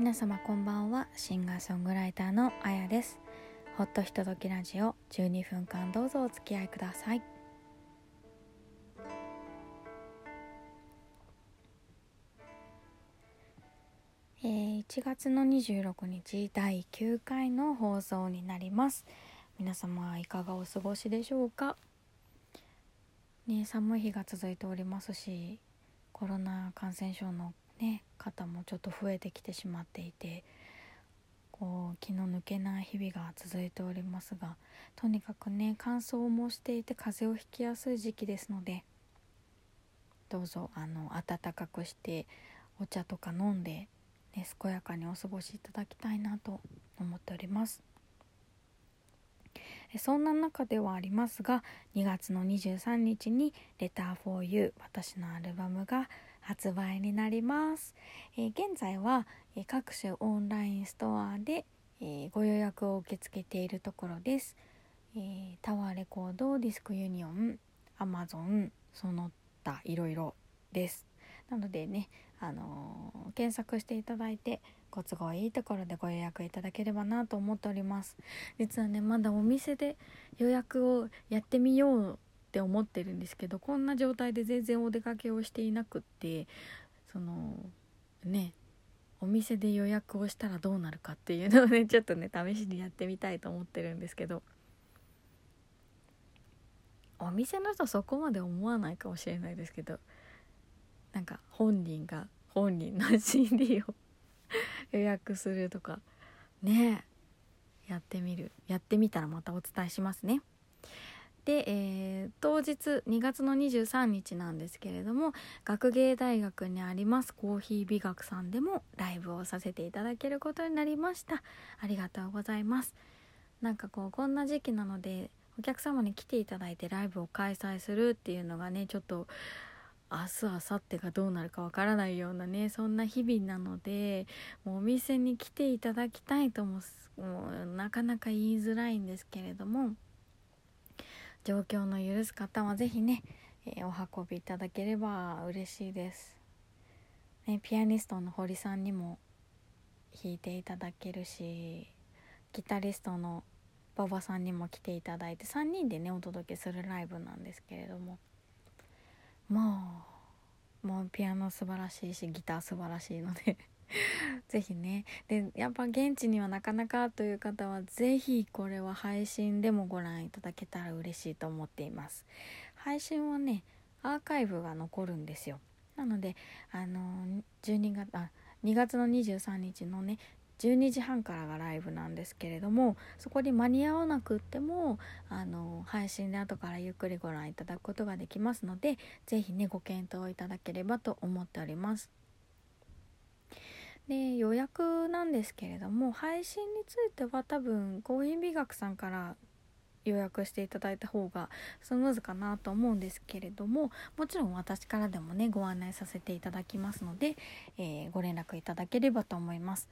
皆様こんばんは。シンガーソングライターのあやです。ほっとひとときラジオ12分間どうぞお付き合いください。えー、1月の26日第9回の放送になります。皆様いかがお過ごしでしょうか？ね寒い日が続いておりますしコロナ感染症のね方もちょっと増えてきてしまっていてこう気の抜けない日々が続いておりますがとにかくね乾燥もしていて風邪をひきやすい時期ですのでどうぞあの暖かくしてお茶とか飲んで、ね、健やかにお過ごしいただきたいなと思っております。そんな中ではありますが2月の23日に「Letter for You」私のアルバムが発売になります、えー、現在は、えー、各種オンラインストアで、えー、ご予約を受け付けているところです、えタワーレコードディスクユニオンアマゾンその他いろいろです。なのでね、あの検索していただいてご都合いいところでご予約いただければなと思っております。実はねまだお店で予約をやってみようって思ってるんですけどこんな状態で全然お出かけをしていなくってそのねお店で予約をしたらどうなるかっていうのをね ちょっとね試しにやってみたいと思ってるんですけどお店の人そこまで思わないかもしれないですけどなんか本人が本人の CD を 予約するとかねやってみるやってみたらまたお伝えしますね。で、えー、当日2月の23日なんですけれども学芸大学にありますコーヒー美学さんでもライブをさせていただけることになりました。ありがとうございます。なんかこうこんな時期なのでお客様に来ていただいてライブを開催するっていうのがねちょっと明日明後日がどうなるかわからないようなねそんな日々なのでもうお店に来ていただきたいとももうなかなか言いづらいんですけれども状況の許す方は是非ね、えー、お運びいただければ嬉しいです、ね、ピアニストの堀さんにも弾いていただけるしギタリストの馬場さんにも来ていただいて3人でねお届けするライブなんですけれども。もうもうピアノ素晴らしいしギター素晴らしいので 是非ね。でやっぱ現地にはなかなかという方は是非これは配信でもご覧いただけたら嬉しいと思っています。配信はねアーカイブが残るんですよ。なのであの12月あ2月の23日のね12時半からがライブなんですけれどもそこに間に合わなくってもあの配信で後からゆっくりご覧いただくことができますので是非ねご検討いただければと思っております。で予約なんですけれども配信については多分コーヒー美学さんから予約していただいた方がスムーズかなと思うんですけれどももちろん私からでもねご案内させていただきますので、えー、ご連絡いただければと思います。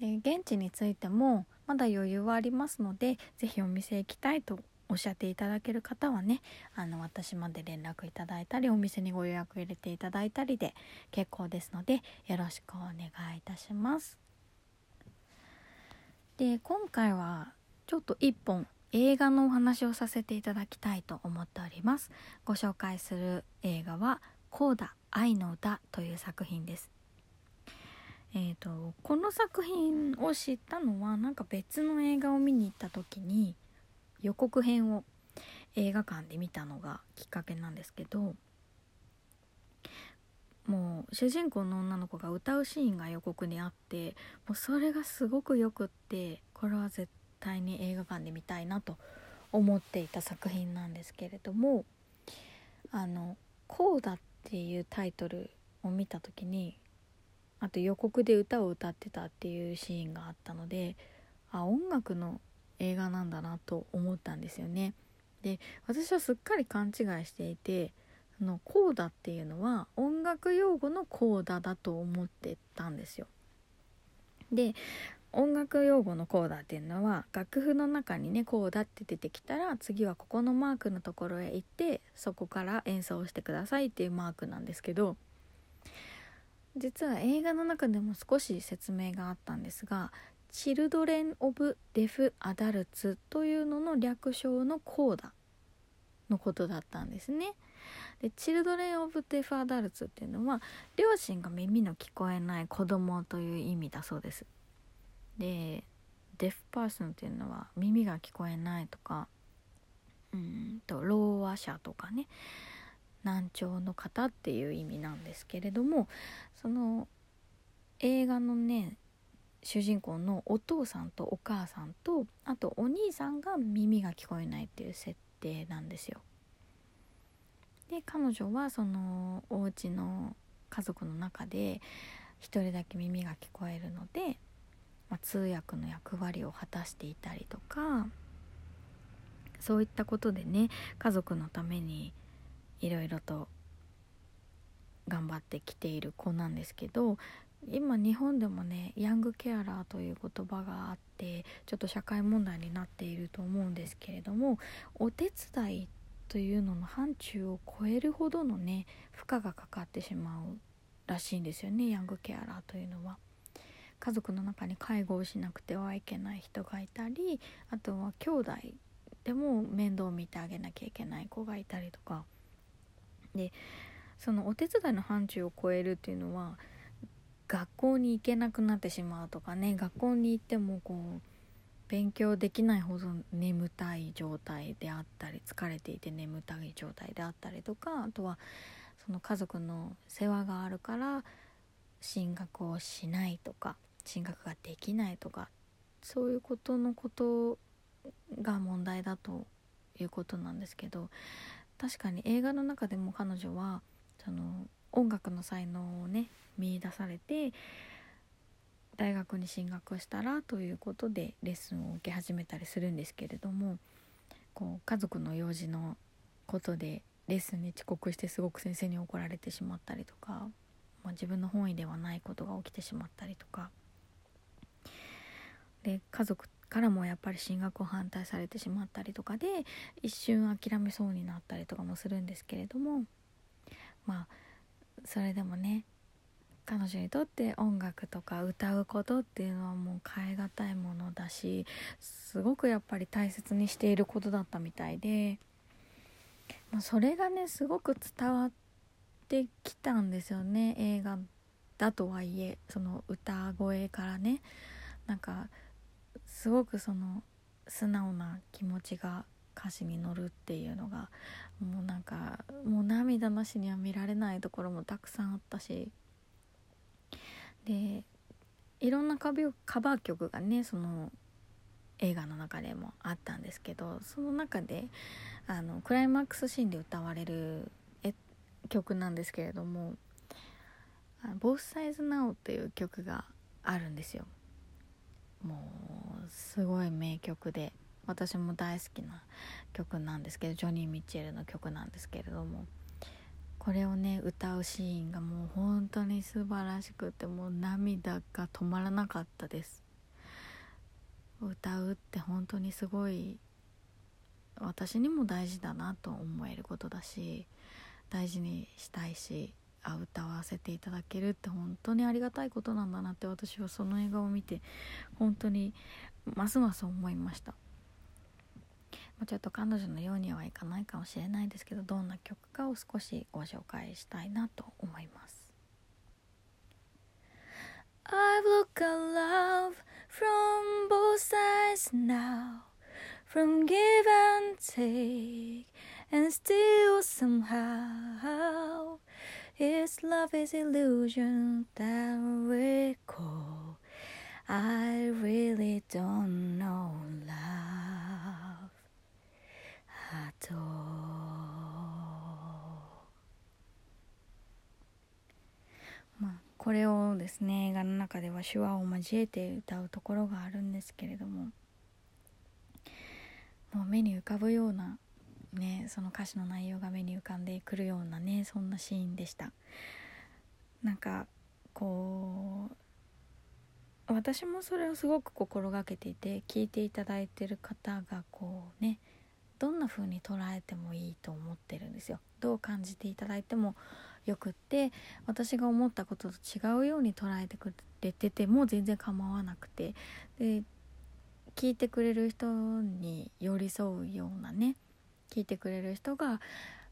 で現地についてもまだ余裕はありますので是非お店行きたいとおっしゃっていただける方はねあの私まで連絡いただいたりお店にご予約入れていただいたりで結構ですのでよろしくお願いいたします。で今回はちょっと一本映画のお話をさせていただきたいと思っております。ご紹介する映画は「コーダ愛の歌」という作品です。えーと、この作品を知ったのはなんか別の映画を見に行った時に予告編を映画館で見たのがきっかけなんですけどもう主人公の女の子が歌うシーンが予告にあってもうそれがすごくよくってこれは絶対に映画館で見たいなと思っていた作品なんですけれどもあの「こうだ」っていうタイトルを見た時にあと予告で歌を歌ってたっていうシーンがあったのであ音楽の映画なんだなと思ったんですよね。で私はすっかり勘違いしていてそのコーダっていうのは音楽用語のコーダだと思ってたんですよ。で音楽用語のコーダっていうのは楽譜の中にねコーダって出てきたら次はここのマークのところへ行ってそこから演奏してくださいっていうマークなんですけど実は映画の中でも少し説明があったんですが「チルドレン・オブ・デフ・アダルツ」というのの略称のコーダのことだったんですね。でチルドレン・オブ・デフ・アダルツっていうのは両親が耳の聞こえない子供という意味だそうです。でデフパーソンっていうのは耳が聞こえないとかうんとろう話者とかね難聴の方っていう意味なんですけれどもその映画のね主人公のお父さんとお母さんとあとお兄さんが耳が聞こえないっていう設定なんですよ。で彼女はそのお家の家族の中で一人だけ耳が聞こえるので、まあ、通訳の役割を果たしていたりとかそういったことでね家族のためにいろいろと頑張ってきている子なんですけど今日本でもねヤングケアラーという言葉があってちょっと社会問題になっていると思うんですけれどもお手伝いというのの範疇を超えるほどのね負荷がかかってしまうらしいんですよねヤングケアラーというのは。家族の中に介護をしなくてはいけない人がいたりあとは兄弟でも面倒を見てあげなきゃいけない子がいたりとかでそのお手伝いの範疇を超えるっていうのは学校に行けなくなってしまうとかね学校に行ってもこう勉強できないほど眠たい状態であったり疲れていて眠たい状態であったりとかあとはその家族の世話があるから進学をしないとか進学ができないとかそういうことのことが問題だということなんですけど確かに映画の中でも彼女はその音楽の才能をね見いだされて大学に進学したらということでレッスンを受け始めたりするんですけれどもこう家族の用事のことでレッスンに遅刻してすごく先生に怒られてしまったりとか、まあ、自分の本意ではないことが起きてしまったりとか。で家族からもやっぱり進学を反対されてしまったりとかで一瞬諦めそうになったりとかもするんですけれどもまあそれでもね彼女にとって音楽とか歌うことっていうのはもう変え難いものだしすごくやっぱり大切にしていることだったみたいで、まあ、それがねすごく伝わってきたんですよね映画だとはいえその歌声からね。なんかすごくその素直な気持ちが歌詞に乗るっていうのがもうなんかもう涙なしには見られないところもたくさんあったしでいろんなカバー曲がねその映画の中でもあったんですけどその中であのクライマックスシーンで歌われる曲なんですけれども「ボスサイズナウっていう曲があるんですよ。もうすごい名曲で私も大好きな曲なんですけどジョニー・ミッチェルの曲なんですけれどもこれをね歌うシーンがもう本当に素晴らしくてもう涙が止まらなかったです。歌うって本当にすごい私にも大事だなと思えることだし大事にしたいしあ歌わせていただけるって本当にありがたいことなんだなって私はその映画を見て本当にますます思いました。ちょっと彼女のようにはいかないかもしれないですけどどんな曲かを少しご紹介したいなと思います I've looked at love from both sides now From give and take And still somehow It's love is illusion that we call I really don't know love at all まあこれをですね。映画の中では手話を交えて歌うところがあるんですけれども。もう目に浮かぶようなねその歌詞の内容が目に浮かんでくるようなねそんなシーンでした。なんかこう私もそれをすごく心がけていて聞いていただいてる方がこうねどんな風に捉えてもいいと思ってるんですよ。どう感じていただいてもよくって私が思ったことと違うように捉えてくれてても全然構わなくて。で聞いてくれる人に寄り添うようなね聞いてくれる人が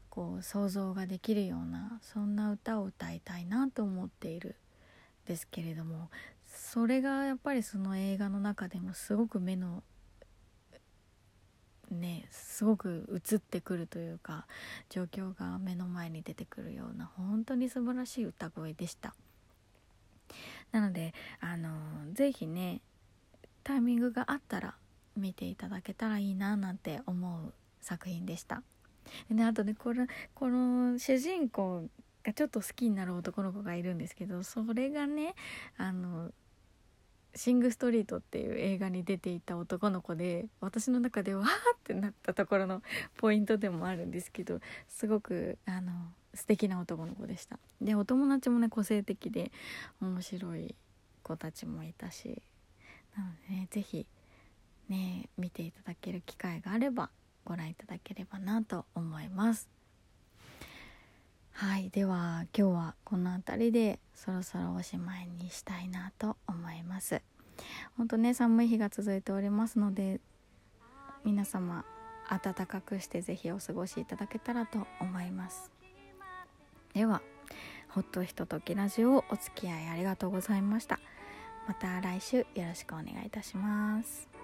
こう想像ができるようなそんな歌を歌いたいなと思っている。ですけれどもそれがやっぱりその映画の中でもすごく目のねすごく映ってくるというか状況が目の前に出てくるような本当に素晴らしい歌声でした。なのであの是非ねタイミングがあったら見ていただけたらいいななんて思う作品でした。であとねこれこの主人公がちょっと好きになる男の子がいるんですけどそれがねあのシング・ストリートっていう映画に出ていた男の子で私の中でわーってなったところの ポイントでもあるんですけどすごくあの素敵な男の子でした。でお友達もね個性的で面白い子たちもいたしなのでね是非ね見ていただける機会があればご覧いただければなと思います。はいでは今日はこの辺りでそろそろおしまいにしたいなと思います。ほんとね寒い日が続いておりますので皆様暖かくして是非お過ごしいただけたらと思います。ではほっとひとときラジオお付き合いありがとうございました。また来週よろしくお願いいたします。